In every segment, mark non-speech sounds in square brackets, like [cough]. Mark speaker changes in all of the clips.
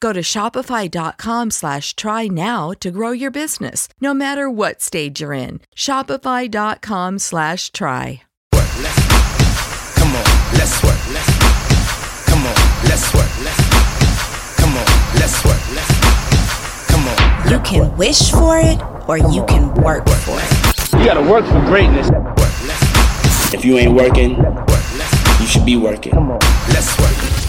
Speaker 1: Go to shopify.com slash try now to grow your business, no matter what stage you're in. Shopify.com slash try.
Speaker 2: Come on, let's work. Come on, let's work. Come on, let's work. Come on.
Speaker 3: You can wish for it or you can work for it.
Speaker 4: You gotta work for greatness. If you ain't working, you should be working.
Speaker 2: Let's work.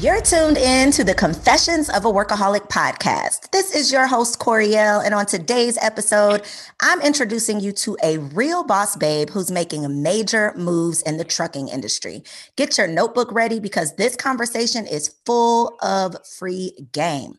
Speaker 3: You're tuned in to the Confessions of a Workaholic podcast. This is your host, Coriel, and on today's episode, I'm introducing you to a real boss babe who's making major moves in the trucking industry. Get your notebook ready because this conversation is full of free game.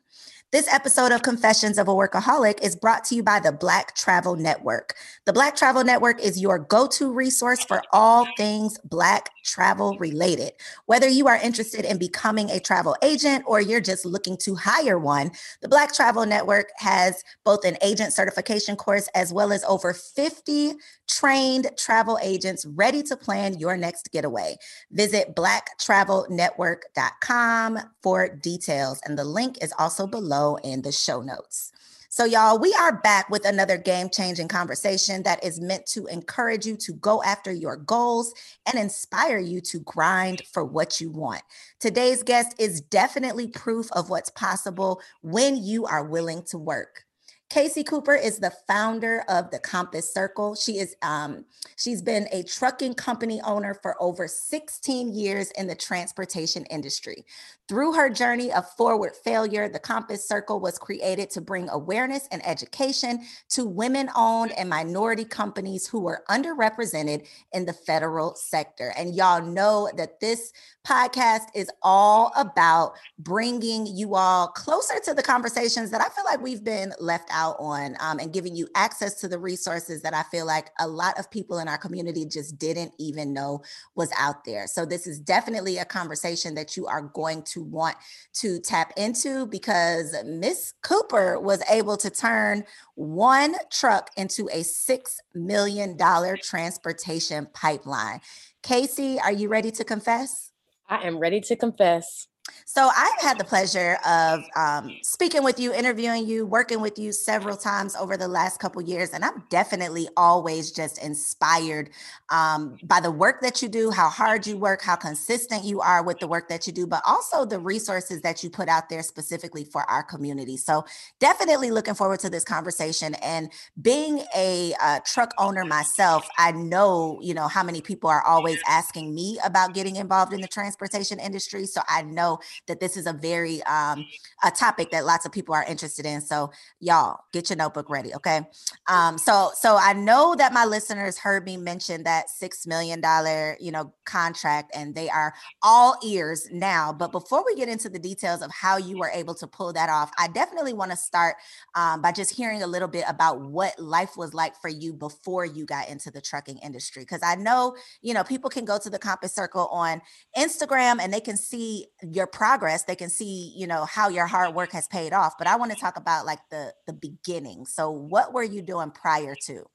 Speaker 3: This episode of Confessions of a Workaholic is brought to you by the Black Travel Network. The Black Travel Network is your go to resource for all things Black travel related. Whether you are interested in becoming a travel agent or you're just looking to hire one, the Black Travel Network has both an agent certification course as well as over 50 trained travel agents ready to plan your next getaway. Visit blacktravelnetwork.com for details, and the link is also below in the show notes. So, y'all, we are back with another game changing conversation that is meant to encourage you to go after your goals and inspire you to grind for what you want. Today's guest is definitely proof of what's possible when you are willing to work. Casey Cooper is the founder of the Compass Circle. She is um, she's been a trucking company owner for over 16 years in the transportation industry. Through her journey of forward failure, the Compass Circle was created to bring awareness and education to women-owned and minority companies who were underrepresented in the federal sector. And y'all know that this podcast is all about bringing you all closer to the conversations that I feel like we've been left out on um, and giving you access to the resources that I feel like a lot of people in our community just didn't even know was out there. So, this is definitely a conversation that you are going to want to tap into because Miss Cooper was able to turn one truck into a $6 million transportation pipeline. Casey, are you ready to confess?
Speaker 5: I am ready to confess.
Speaker 3: So I've had the pleasure of um, speaking with you, interviewing you, working with you several times over the last couple years, and I'm definitely always just inspired um, by the work that you do, how hard you work, how consistent you are with the work that you do, but also the resources that you put out there specifically for our community. So definitely looking forward to this conversation. And being a uh, truck owner myself, I know you know how many people are always asking me about getting involved in the transportation industry. So I know that this is a very um, a topic that lots of people are interested in. So y'all get your notebook ready, okay? Um, so so I know that my listeners heard me mention that six million dollar you know contract, and they are all ears now. But before we get into the details of how you were able to pull that off, I definitely want to start um, by just hearing a little bit about what life was like for you before you got into the trucking industry. Because I know you know people can go to the Compass Circle on Instagram and they can see your progress. They can see you know how your hard work has paid off. But I want to talk about like the the beginning. So what were you doing prior to?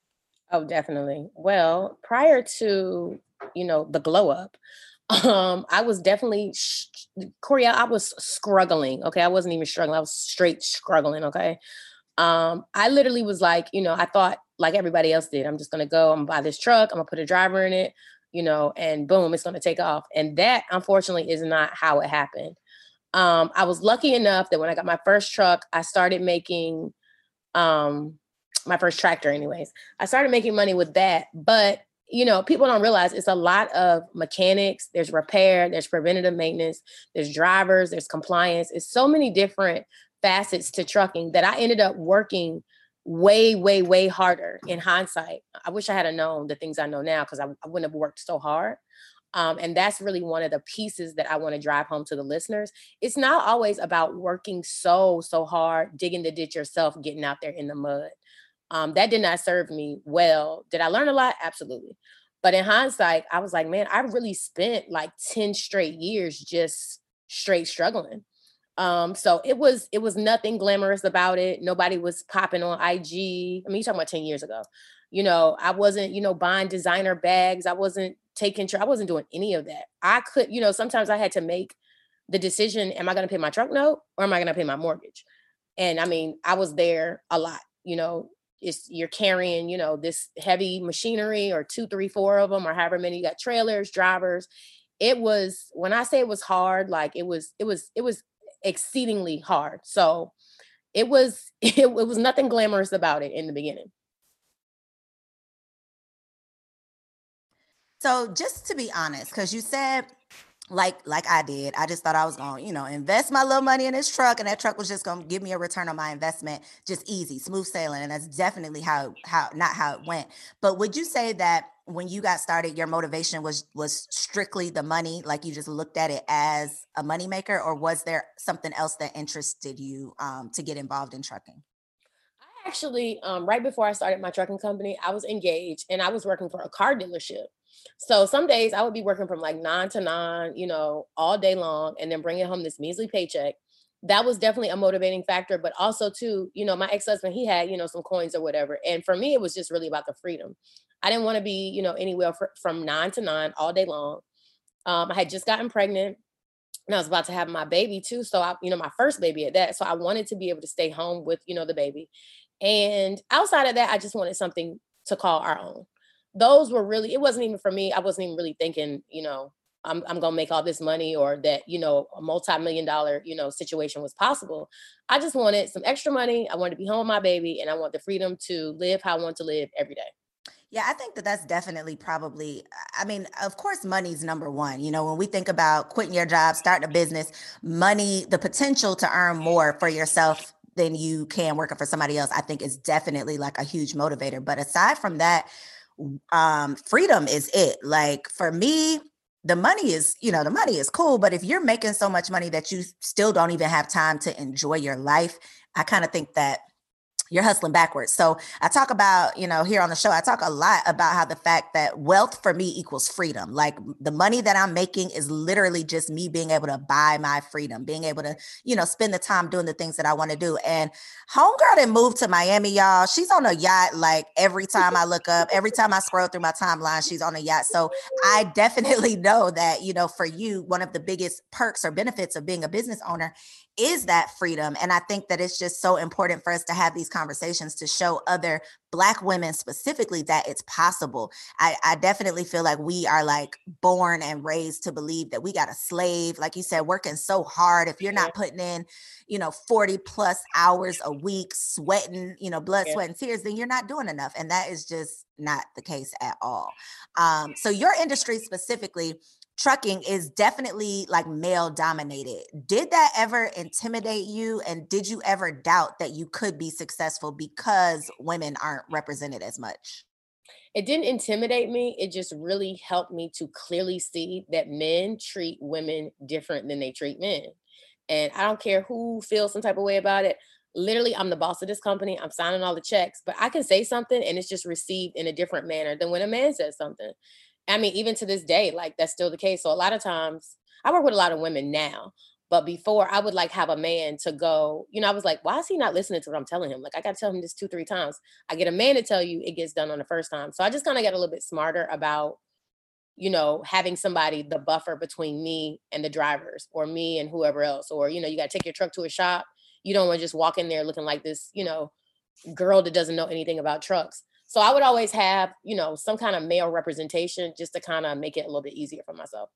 Speaker 5: Oh, definitely. Well, prior to you know the glow up, um, I was definitely sh-. I was struggling. Okay, I wasn't even struggling. I was straight struggling. Okay, um, I literally was like, you know, I thought like everybody else did. I'm just gonna go. I'm gonna buy this truck. I'm gonna put a driver in it. You know, and boom, it's gonna take off. And that, unfortunately, is not how it happened. Um, I was lucky enough that when I got my first truck, I started making um my first tractor anyways i started making money with that but you know people don't realize it's a lot of mechanics there's repair there's preventative maintenance there's drivers there's compliance it's so many different facets to trucking that i ended up working way way way harder in hindsight i wish i had known the things i know now because I, I wouldn't have worked so hard um, and that's really one of the pieces that I want to drive home to the listeners. It's not always about working so, so hard, digging the ditch yourself, getting out there in the mud. Um, that did not serve me well. Did I learn a lot? Absolutely. But in hindsight, I was like, man, I really spent like 10 straight years just straight struggling. Um, so it was it was nothing glamorous about it. Nobody was popping on IG. I mean, you talking about 10 years ago. You know, I wasn't, you know, buying designer bags. I wasn't taking I wasn't doing any of that. I could, you know, sometimes I had to make the decision, am I gonna pay my truck note or am I gonna pay my mortgage? And I mean, I was there a lot, you know, it's you're carrying, you know, this heavy machinery or two, three, four of them, or however many you got trailers, drivers. It was when I say it was hard, like it was, it was, it was exceedingly hard. So it was, it, [laughs] it was nothing glamorous about it in the beginning.
Speaker 3: So just to be honest, because you said like like I did. I just thought I was going, to you know, invest my little money in this truck, and that truck was just going to give me a return on my investment, just easy, smooth sailing. And that's definitely how how not how it went. But would you say that when you got started, your motivation was was strictly the money, like you just looked at it as a moneymaker, or was there something else that interested you um, to get involved in trucking?
Speaker 5: I actually, um, right before I started my trucking company, I was engaged and I was working for a car dealership. So some days I would be working from like nine to nine, you know, all day long, and then bringing home this measly paycheck. That was definitely a motivating factor, but also too, you know, my ex-husband, he had, you know, some coins or whatever. And for me, it was just really about the freedom. I didn't want to be, you know, anywhere for, from nine to nine all day long. Um, I had just gotten pregnant and I was about to have my baby too. So I, you know, my first baby at that. So I wanted to be able to stay home with, you know, the baby. And outside of that, I just wanted something to call our own those were really it wasn't even for me i wasn't even really thinking you know i'm, I'm gonna make all this money or that you know a multi-million dollar you know situation was possible i just wanted some extra money i wanted to be home with my baby and i want the freedom to live how i want to live every day
Speaker 3: yeah, I think that that's definitely probably, I mean, of course, money's number one. You know, when we think about quitting your job, starting a business, money, the potential to earn more for yourself than you can working for somebody else, I think is definitely like a huge motivator. But aside from that, um freedom is it. Like for me the money is you know the money is cool but if you're making so much money that you still don't even have time to enjoy your life i kind of think that you're hustling backwards. So I talk about, you know, here on the show, I talk a lot about how the fact that wealth for me equals freedom. Like the money that I'm making is literally just me being able to buy my freedom, being able to, you know, spend the time doing the things that I want to do. And homegirl that moved to Miami, y'all, she's on a yacht like every time I look up, every time I scroll through my timeline, she's on a yacht. So I [laughs] definitely [laughs] know that, you know, for you, one of the biggest perks or benefits of being a business owner is that freedom. And I think that it's just so important for us to have these conversations to show other Black women specifically that it's possible. I, I definitely feel like we are like born and raised to believe that we got a slave, like you said, working so hard. If you're not putting in, you know, 40 plus hours a week, sweating, you know, blood, yeah. sweat, and tears, then you're not doing enough. And that is just not the case at all. Um, so your industry specifically trucking is definitely like male dominated. Did that ever intimidate you? And did you ever doubt that you could be successful because women aren't represented as much?
Speaker 5: It didn't intimidate me. It just really helped me to clearly see that men treat women different than they treat men. And I don't care who feels some type of way about it. Literally, I'm the boss of this company. I'm signing all the checks, but I can say something and it's just received in a different manner than when a man says something. I mean, even to this day, like that's still the case. So a lot of times I work with a lot of women now, but before I would like have a man to go, you know, I was like, why is he not listening to what I'm telling him? Like I got to tell him this two, three times. I get a man to tell you it gets done on the first time. So I just kind of get a little bit smarter about, you know, having somebody the buffer between me and the drivers or me and whoever else. Or, you know, you got to take your truck to a shop. You don't want to just walk in there looking like this, you know, girl that doesn't know anything about trucks. So I would always have, you know, some kind of male representation just to kind of make it a little bit easier for myself.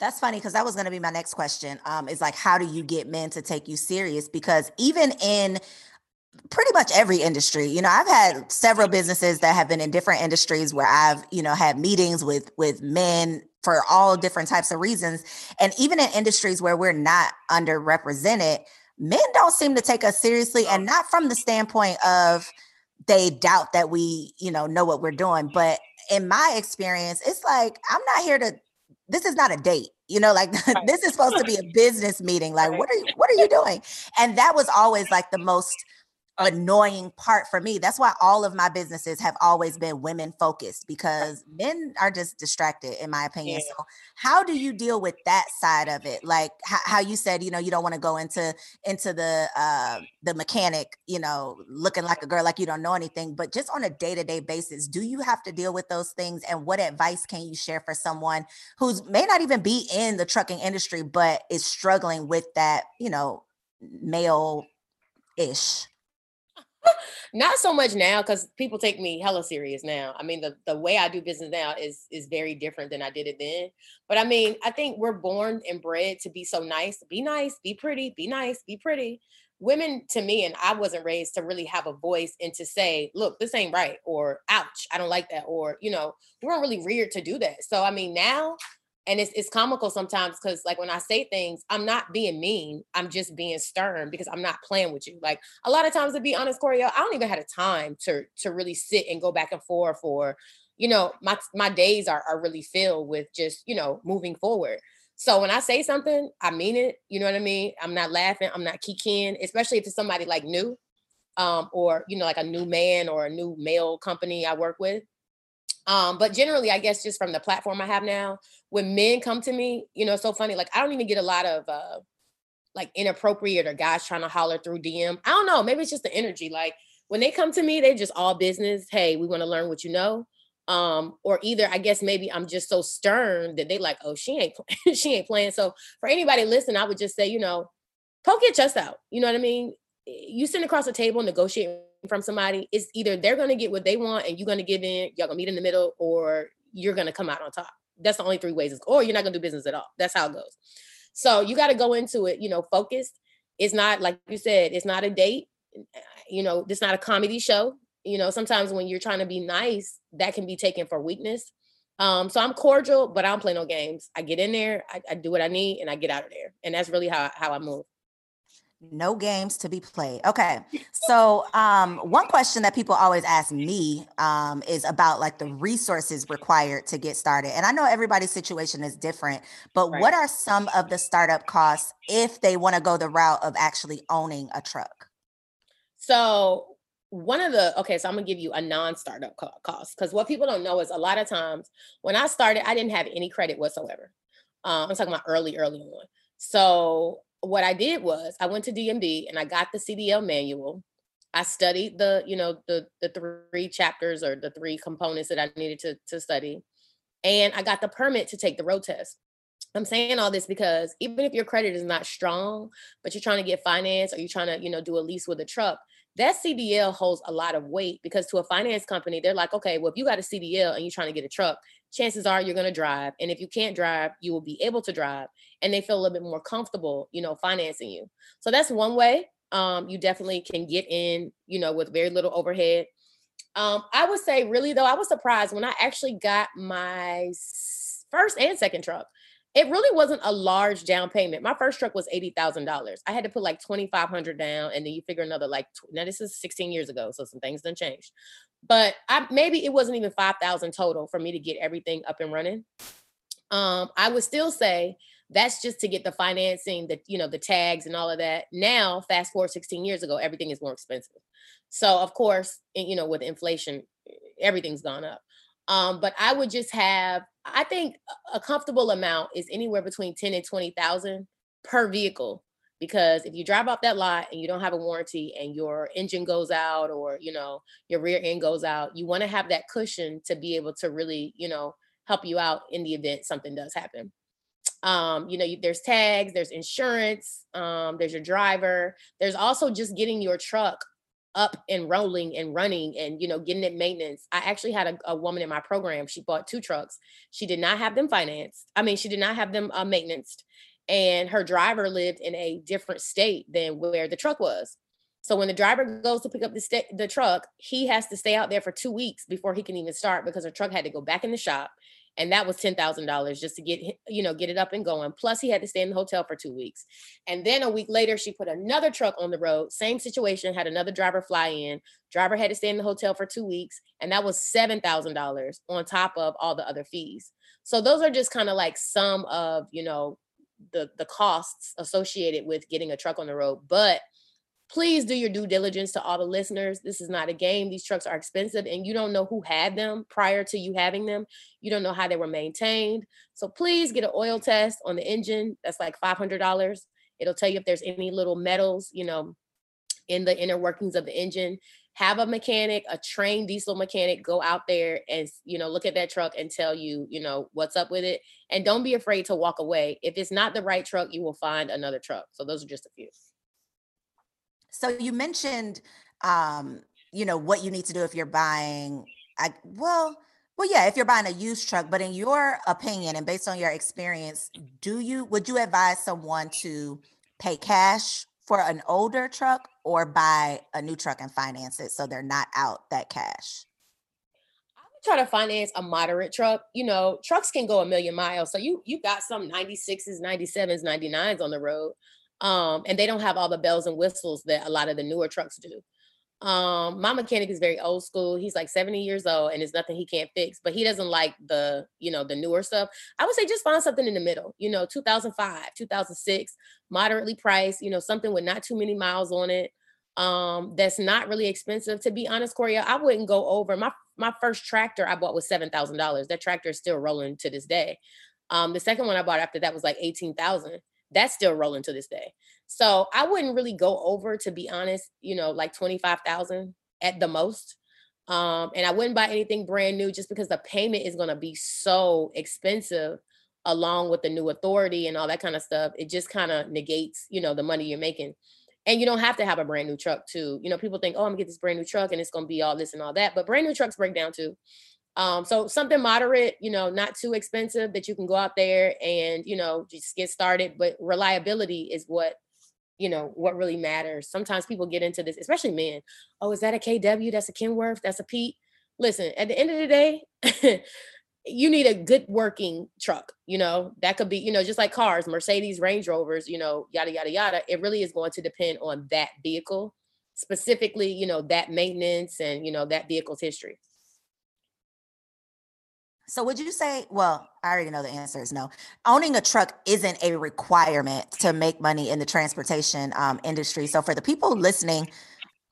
Speaker 3: That's funny because that was going to be my next question. Um, is like, how do you get men to take you serious? Because even in pretty much every industry, you know, I've had several businesses that have been in different industries where I've, you know, had meetings with with men for all different types of reasons, and even in industries where we're not underrepresented, men don't seem to take us seriously, and not from the standpoint of they doubt that we, you know, know what we're doing. But in my experience, it's like I'm not here to. This is not a date, you know. Like [laughs] this is supposed to be a business meeting. Like, what are you, what are you doing? And that was always like the most annoying part for me. That's why all of my businesses have always been women focused because men are just distracted, in my opinion. Yeah. So, how do you deal with that side of it? Like how, how you said, you know, you don't want to go into into the uh, the mechanic, you know, looking like a girl, like you don't know anything. But just on a day to day basis, do you have to deal with those things? And what advice can you share for someone who's may not even be in the trucking industry, but is struggling with that, you know, male ish [laughs]
Speaker 5: not so much now because people take me hella serious now. I mean, the, the way I do business now is is very different than I did it then. But I mean, I think we're born and bred to be so nice, be nice, be pretty, be nice, be pretty. Women to me, and I wasn't raised to really have a voice and to say, look, this ain't right, or ouch, I don't like that, or you know, we weren't really reared to do that. So I mean, now and it's it's comical sometimes because like when I say things, I'm not being mean. I'm just being stern because I'm not playing with you. Like a lot of times, to be honest, Corey, I don't even have a time to to really sit and go back and forth. For you know, my my days are are really filled with just you know moving forward. So when I say something, I mean it. You know what I mean? I'm not laughing. I'm not kikiing, especially if it's somebody like new, um, or you know, like a new man or a new male company I work with. Um, but generally, I guess just from the platform I have now, when men come to me, you know, it's so funny. Like I don't even get a lot of uh like inappropriate or guys trying to holler through DM. I don't know. Maybe it's just the energy. Like when they come to me, they're just all business. Hey, we want to learn what you know. Um, or either I guess maybe I'm just so stern that they like, oh, she ain't [laughs] she ain't playing. So for anybody listening, I would just say, you know, poke your chest out. You know what I mean? You sit across the table, negotiate from somebody, it's either they're to get what they want and you're to give in, y'all to meet in the middle, or you're to come out on top. That's the only three ways. Or you're not to do business at all. That's how it goes. So you got to go into it, you know, focused. It's not like you said, it's not a date. You know, it's not a comedy show. You know, sometimes when you're trying to be nice, that can be taken for weakness. Um, so I'm cordial, but I don't play no games. I get in there, I, I do what I need, and I get out of there. And that's really how how I move.
Speaker 3: No games to be played. Okay. So, um, one question that people always ask me um, is about like the resources required to get started. And I know everybody's situation is different, but right. what are some of the startup costs if they want to go the route of actually owning a truck?
Speaker 5: So, one of the okay, so I'm gonna give you a non-startup cost because what people don't know is a lot of times when I started, I didn't have any credit whatsoever. Um, I'm talking about early, early on. So what I did was I went to DMV and I got the CDL manual. I studied the, you know, the the three chapters or the three components that I needed to to study. And I got the permit to take the road test. I'm saying all this because even if your credit is not strong, but you're trying to get finance or you're trying to, you know, do a lease with a truck, that CDL holds a lot of weight because to a finance company, they're like, okay, well, if you got a CDL and you're trying to get a truck, chances are you're going to drive. And if you can't drive, you will be able to drive. And they feel a little bit more comfortable, you know, financing you. So that's one way. Um, you definitely can get in, you know, with very little overhead. Um, I would say, really though, I was surprised when I actually got my first and second truck. It really wasn't a large down payment. My first truck was eighty thousand dollars. I had to put like twenty five hundred down, and then you figure another like. Now this is sixteen years ago, so some things done changed. But I maybe it wasn't even five thousand total for me to get everything up and running. Um, I would still say that's just to get the financing, the you know the tags and all of that. Now, fast forward sixteen years ago, everything is more expensive. So of course, you know with inflation, everything's gone up. Um, but I would just have, I think a comfortable amount is anywhere between 10 and 20,000 per vehicle. Because if you drive off that lot and you don't have a warranty and your engine goes out or, you know, your rear end goes out, you want to have that cushion to be able to really, you know, help you out in the event something does happen. Um, you know, you, there's tags, there's insurance, um, there's your driver. There's also just getting your truck up and rolling and running and you know getting it maintenance. I actually had a, a, woman in my program she bought two trucks. She did not have them financed i mean she did not have them uh, maintenance and her driver lived in a different state than where the truck was. So when the driver goes to pick up the, st- the truck he has to stay out there for two weeks before he can even start because her truck had to go back in the shop and that was ten thousand dollars just to get you know get it up and going. Plus, he had to stay in the hotel for two weeks, and then a week later, she put another truck on the road. Same situation, had another driver fly in. Driver had to stay in the hotel for two weeks, and that was seven thousand dollars on top of all the other fees. So those are just kind of like some of you know the the costs associated with getting a truck on the road, but please do your due diligence to all the listeners. This is not a game. These trucks are expensive and you don't know who had them prior to you having them. You don't know how they were maintained. So please get an oil test on the engine. That's like $500. It'll tell you if there's any little metals, you know, in the inner workings of the engine. Have a mechanic, a trained diesel mechanic go out there and, you know, look at that truck and tell you, you know, what's up with it. And don't be afraid to walk away. If it's not the right truck, you will find another truck. So those are just a few.
Speaker 3: So you mentioned, um, you know, what you need to do if you're buying. I well, well, yeah, if you're buying a used truck. But in your opinion, and based on your experience, do you would you advise someone to pay cash for an older truck or buy a new truck and finance it so they're not out that cash?
Speaker 5: Try to finance a moderate truck. You know, trucks can go a million miles. So you you got some 96s, 97s, 99s on the road um, and they don't have all the bells and whistles that a lot of the newer trucks do. Um, my mechanic is very old school. He's like 70 years old and there's nothing he can't fix, but he doesn't like the, you know, the newer stuff. I would say just find something in the middle, you know, 2005, 2006, moderately priced, you know, something with not too many miles on it. Um, that's not really expensive. To be honest, Coria, I wouldn't go over my my first tractor I bought was seven thousand dollars. That tractor is still rolling to this day. Um, the second one I bought after that was like eighteen thousand that's still rolling to this day. So I wouldn't really go over, to be honest, you know, like 25,000 at the most. Um, and I wouldn't buy anything brand new just because the payment is going to be so expensive along with the new authority and all that kind of stuff. It just kind of negates, you know, the money you're making. And you don't have to have a brand new truck too. You know, people think, oh, I'm gonna get this brand new truck and it's gonna be all this and all that. But brand new trucks break down too. Um, so something moderate, you know, not too expensive that you can go out there and, you know, just get started. But reliability is what, you know, what really matters. Sometimes people get into this, especially men. Oh, is that a KW? That's a Kenworth? That's a Pete? Listen, at the end of the day, [laughs] you need a good working truck. You know, that could be, you know, just like cars, Mercedes, Range Rovers, you know, yada, yada, yada. It really is going to depend on that vehicle, specifically, you know, that maintenance and, you know, that vehicle's history.
Speaker 3: So would you say, well, I already know the answer is no. Owning a truck isn't a requirement to make money in the transportation um, industry. So for the people listening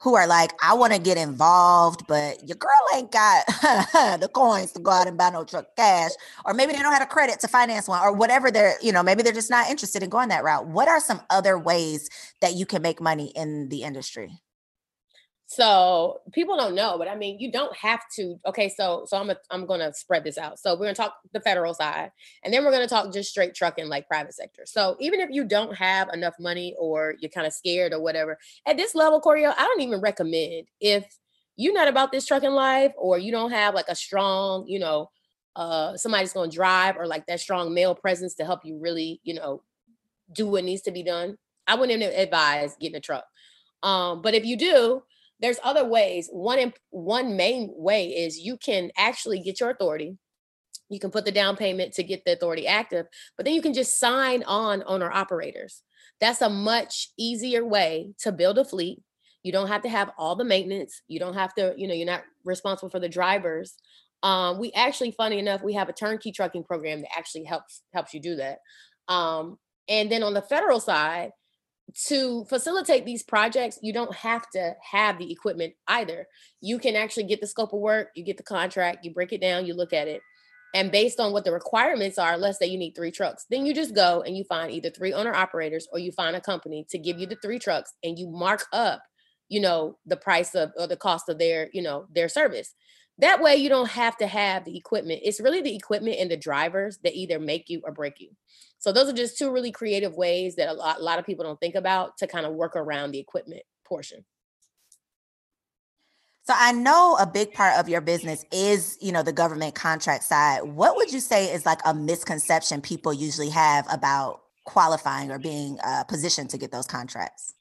Speaker 3: who are like, I want to get involved, but your girl ain't got [laughs] the coins to go out and buy no truck cash, or maybe they don't have a credit to finance one, or whatever they're, you know, maybe they're just not interested in going that route. What are some other ways that you can make money in the industry?
Speaker 5: So people don't know, but I mean, you don't have to. Okay, so so I'm a, I'm gonna spread this out. So we're gonna talk the federal side, and then we're gonna talk just straight trucking, like private sector. So even if you don't have enough money, or you're kind of scared or whatever, at this level, Corio, I don't even recommend if you're not about this trucking life, or you don't have like a strong, you know, uh, somebody's gonna drive, or like that strong male presence to help you really, you know, do what needs to be done. I wouldn't even advise getting a truck. Um, but if you do, there's other ways. One one main way is you can actually get your authority. You can put the down payment to get the authority active, but then you can just sign on owner operators. That's a much easier way to build a fleet. You don't have to have all the maintenance. You don't have to, you know, you're not responsible for the drivers. Um, we actually, funny enough, we have a turnkey trucking program that actually helps helps you do that. Um, and then on the federal side, to facilitate these projects, you don't have to have the equipment either. You can actually get the scope of work, you get the contract, you break it down, you look at it. And based on what the requirements are, let's say you need three trucks, then you just go and you find either three owner operators or you find a company to give you the three trucks and you mark up, you know, the price of or the cost of their, you know, their service. That way you don't have to have the equipment. It's really the equipment and the drivers that either make you or break you. So those are just two really creative ways that a lot, a lot of people don't think about to kind of work around the equipment portion.
Speaker 3: So I know a big part of your business is, you know, the government contract side. What would you say is like a misconception people usually have about qualifying or being uh, positioned to get those contracts?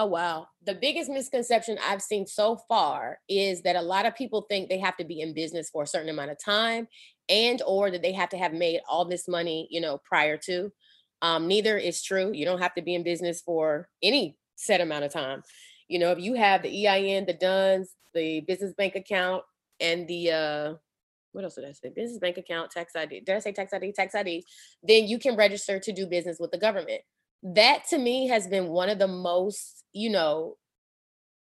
Speaker 5: Oh wow. The biggest misconception I've seen so far is that a lot of people think they have to be in business for a certain amount of time and or that they have to have made all this money, you know, prior to. Um, neither is true. You don't have to be in business for any set amount of time. You know, if you have the EIN, the DUNS, the business bank account, and the uh what else did I say? Business bank account, tax ID. Did I say tax ID? Tax ID. Then you can register to do business with the government that to me has been one of the most, you know,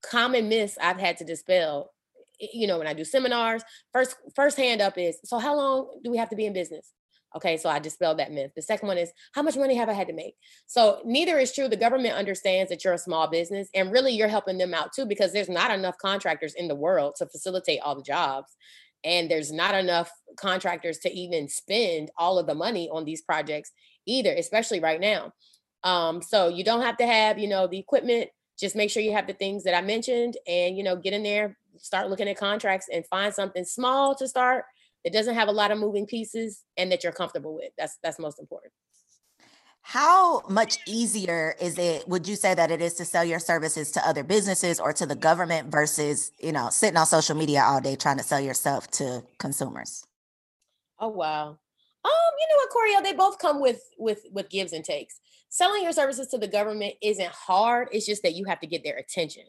Speaker 5: common myths I've had to dispel. You know, when I do seminars, first first hand up is so how long do we have to be in business? Okay, so I dispelled that myth. The second one is how much money have I had to make? So neither is true. The government understands that you're a small business and really you're helping them out too because there's not enough contractors in the world to facilitate all the jobs. And there's not enough contractors to even spend all of the money on these projects either, especially right now. Um, so you don't have to have, you know, the equipment. Just make sure you have the things that I mentioned and, you know, get in there, start looking at contracts and find something small to start that doesn't have a lot of moving pieces and that you're comfortable with. That's that's most important.
Speaker 3: How much easier is it, would you say that it is to sell your services to other businesses or to the government versus, you know, sitting on social media all day trying to sell yourself to consumers?
Speaker 5: Oh wow. Um, you know what, Coriel, they both come with with with gives and takes selling your services to the government isn't hard. It's just that you have to get their attention.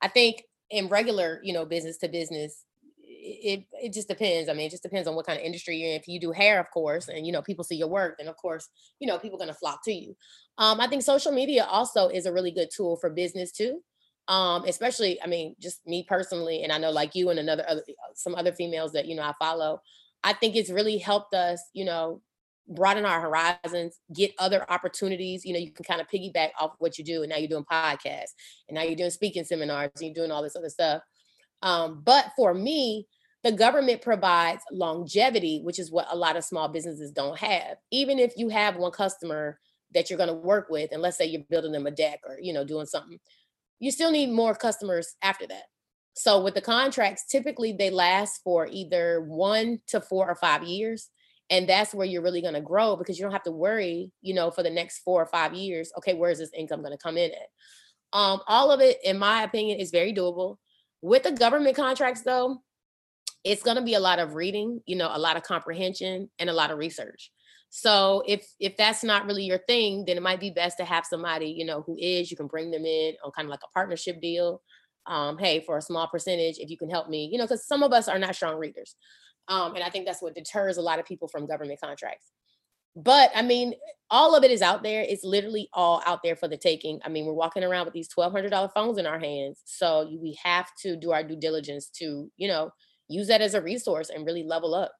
Speaker 5: I think in regular, you know, business to business, it it just depends. I mean, it just depends on what kind of industry you're in. If you do hair, of course, and you know people see your work, then of course, you know people are to flock to you. Um, I think social media also is a really good tool for business too. Um, especially, I mean, just me personally, and I know like you and another other, some other females that you know I follow. I think it's really helped us, you know, broaden our horizons, get other opportunities. You know, you can kind of piggyback off what you do. And now you're doing podcasts, and now you're doing speaking seminars, and you're doing all this other stuff. Um, but for me, the government provides longevity, which is what a lot of small businesses don't have. Even if you have one customer that you're going to work with, and let's say you're building them a deck or you know doing something, you still need more customers after that. So with the contracts, typically they last for either one to four or five years and that's where you're really going to grow because you don't have to worry you know for the next four or five years okay where's this income going to come in at? Um, all of it in my opinion is very doable. With the government contracts though it's going to be a lot of reading you know a lot of comprehension and a lot of research. So if if that's not really your thing then it might be best to have somebody you know who is you can bring them in on kind of like a partnership deal um, hey for a small percentage if you can help me you know because some of us are not strong readers um, and I think that's what deters a lot of people from government contracts. But I mean, all of it is out there. It's literally all out there for the taking. I mean, we're walking around with these $1,200 phones in our hands. So we have to do our due diligence to, you know, use that as a resource and really level up.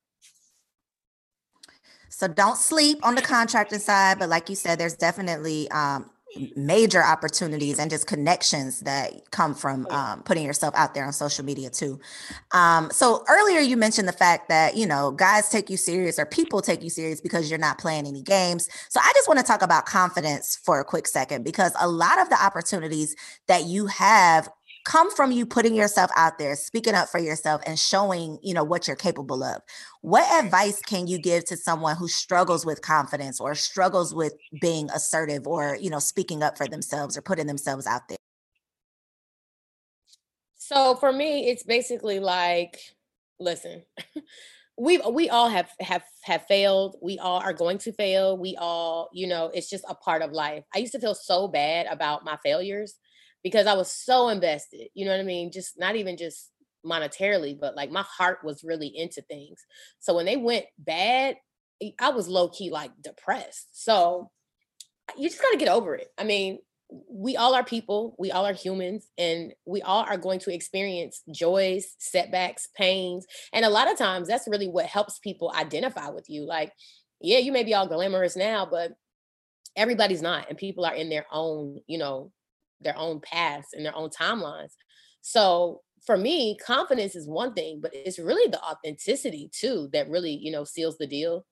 Speaker 3: So don't sleep on the contracting side, but like you said, there's definitely um, major opportunities and just connections that come from um, putting yourself out there on social media too. Um, so earlier you mentioned the fact that you know guys take you serious or people take you serious because you're not playing any games. So I just want to talk about confidence for a quick second because a lot of the opportunities that you have come from you putting yourself out there, speaking up for yourself and showing, you know, what you're capable of. What advice can you give to someone who struggles with confidence or struggles with being assertive or, you know, speaking up for themselves or putting themselves out there?
Speaker 5: So for me, it's basically like, listen, [laughs] we we all have have have failed we all are going to fail we all you know it's just a part of life i used to feel so bad about my failures because i was so invested you know what i mean just not even just monetarily but like my heart was really into things so when they went bad i was low key like depressed so you just got to get over it i mean we all are people, we all are humans, and we all are going to experience joys, setbacks, pains. And a lot of times that's really what helps people identify with you. Like, yeah, you may be all glamorous now, but everybody's not. And people are in their own, you know, their own paths and their own timelines. So for me, confidence is one thing, but it's really the authenticity too that really, you know, seals the deal.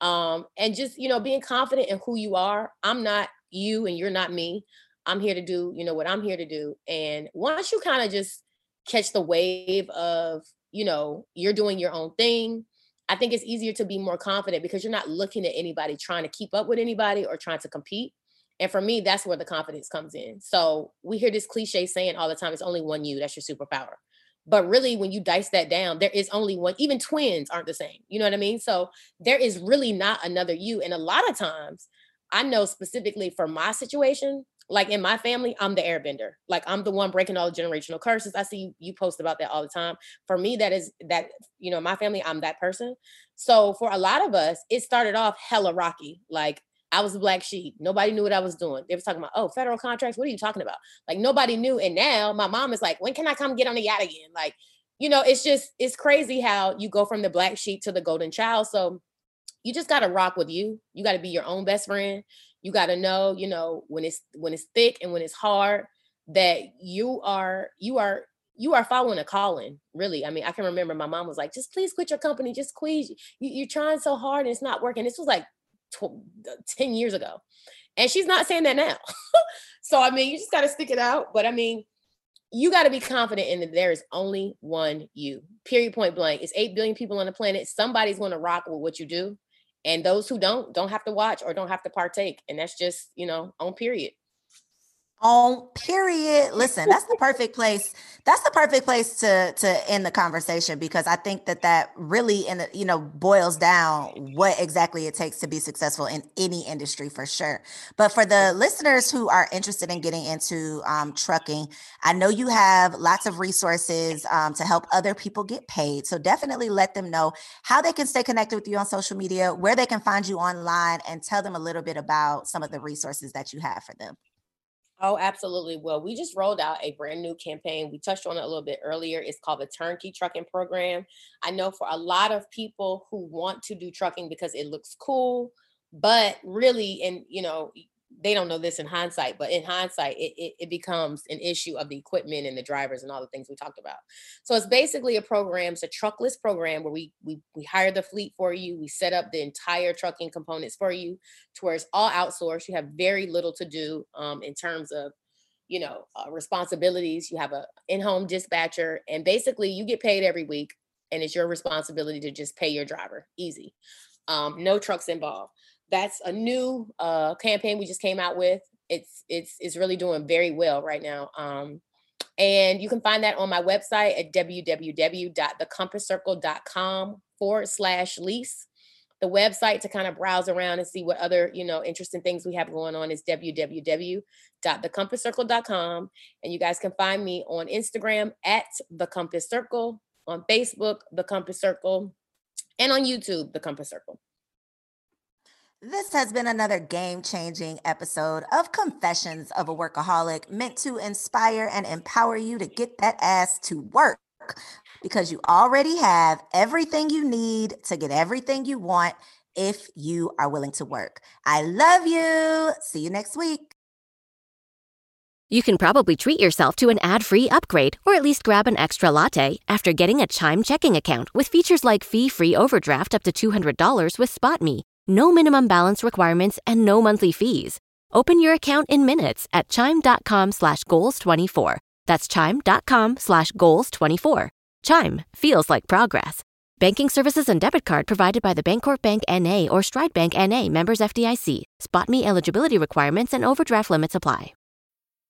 Speaker 5: Um, and just, you know, being confident in who you are. I'm not you and you're not me. I'm here to do, you know, what I'm here to do. And once you kind of just catch the wave of, you know, you're doing your own thing, I think it's easier to be more confident because you're not looking at anybody trying to keep up with anybody or trying to compete. And for me, that's where the confidence comes in. So we hear this cliche saying all the time it's only one you, that's your superpower. But really, when you dice that down, there is only one, even twins aren't the same. You know what I mean? So there is really not another you. And a lot of times, I know specifically for my situation, like in my family, I'm the airbender. Like I'm the one breaking all the generational curses. I see you, post about that all the time. For me, that is that, you know, my family, I'm that person. So for a lot of us, it started off hella rocky. Like I was a black sheep. Nobody knew what I was doing. They were talking about, oh, federal contracts. What are you talking about? Like nobody knew. And now my mom is like, when can I come get on the yacht again? Like, you know, it's just, it's crazy how you go from the black sheep to the golden child. So you just got to rock with you. You got to be your own best friend. You got to know, you know, when it's when it's thick and when it's hard that you are you are you are following a calling really i mean i can remember my mom was like just please quit your company just squeeze You you, are trying so hard and it's not working this was like Uh, 10 years ago. And she's not saying that now. [laughs] So i mean you just got to stick it out but i mean you got to be confident in that there is only one you period point blank. It's 8 billion people on the planet. Somebody's going to rock with what you do. And those who don't don't have to watch or don't have to partake. And that's just you know on period
Speaker 3: on period. Listen that's the [laughs] perfect place that's the perfect place to to end the conversation because i think that that really in you know boils down what exactly it takes to be successful in any industry for sure. But for the listeners who are interested in getting into um, trucking i know you have lots of resources um, to help other people get paid. So definitely let them know how they can stay connected with you on social media where they can find you online and tell them a little bit about some of the resources that you have for them
Speaker 5: Oh, absolutely. Well, we just rolled out a brand new campaign. We touched on it a little bit earlier. It's called the Turnkey Trucking Program. I know for a lot of people who want to do trucking because it looks cool, but really, and you know, they don't know this in hindsight, but in hindsight, it, it, it, becomes an issue of the equipment and the drivers and all the things we talked about. So it's basically a program, it's a truckless program where we we we hire the fleet for you, we set up the entire trucking components for you, to where it's all outsourced. You have very little to do um, in terms of you know uh, responsibilities. You have a in-home dispatcher, and basically you get paid every week, and it's your responsibility to just pay your driver. Easy, um, no trucks involved that's a new uh, campaign we just came out with. It's it's it's really doing very well right now. Um, and you can find that on my website at www.thecompasscircle.com forward slash lease. The website to kind of browse around and see what other, you know, interesting things we have going on is www.thecompasscircle.com. And you guys can find me on Instagram at The Compass Circle, on Facebook, The Compass Circle, and on YouTube, The Compass Circle.
Speaker 3: This has been another game changing episode of Confessions of a Workaholic, meant to inspire and empower you to get that ass to work because you already have everything you need to get everything you want if you are willing to work. I love you. See you next week.
Speaker 6: You can probably treat yourself to an ad free upgrade or at least grab an extra latte after getting a Chime checking account with features like fee free overdraft up to $200 with SpotMe no minimum balance requirements, and no monthly fees. Open your account in minutes at chime.com slash goals24. That's chime.com slash goals24. Chime feels like progress. Banking services and debit card provided by the Bancorp Bank NA or Stride Bank NA members FDIC. SpotMe eligibility requirements and overdraft limits apply.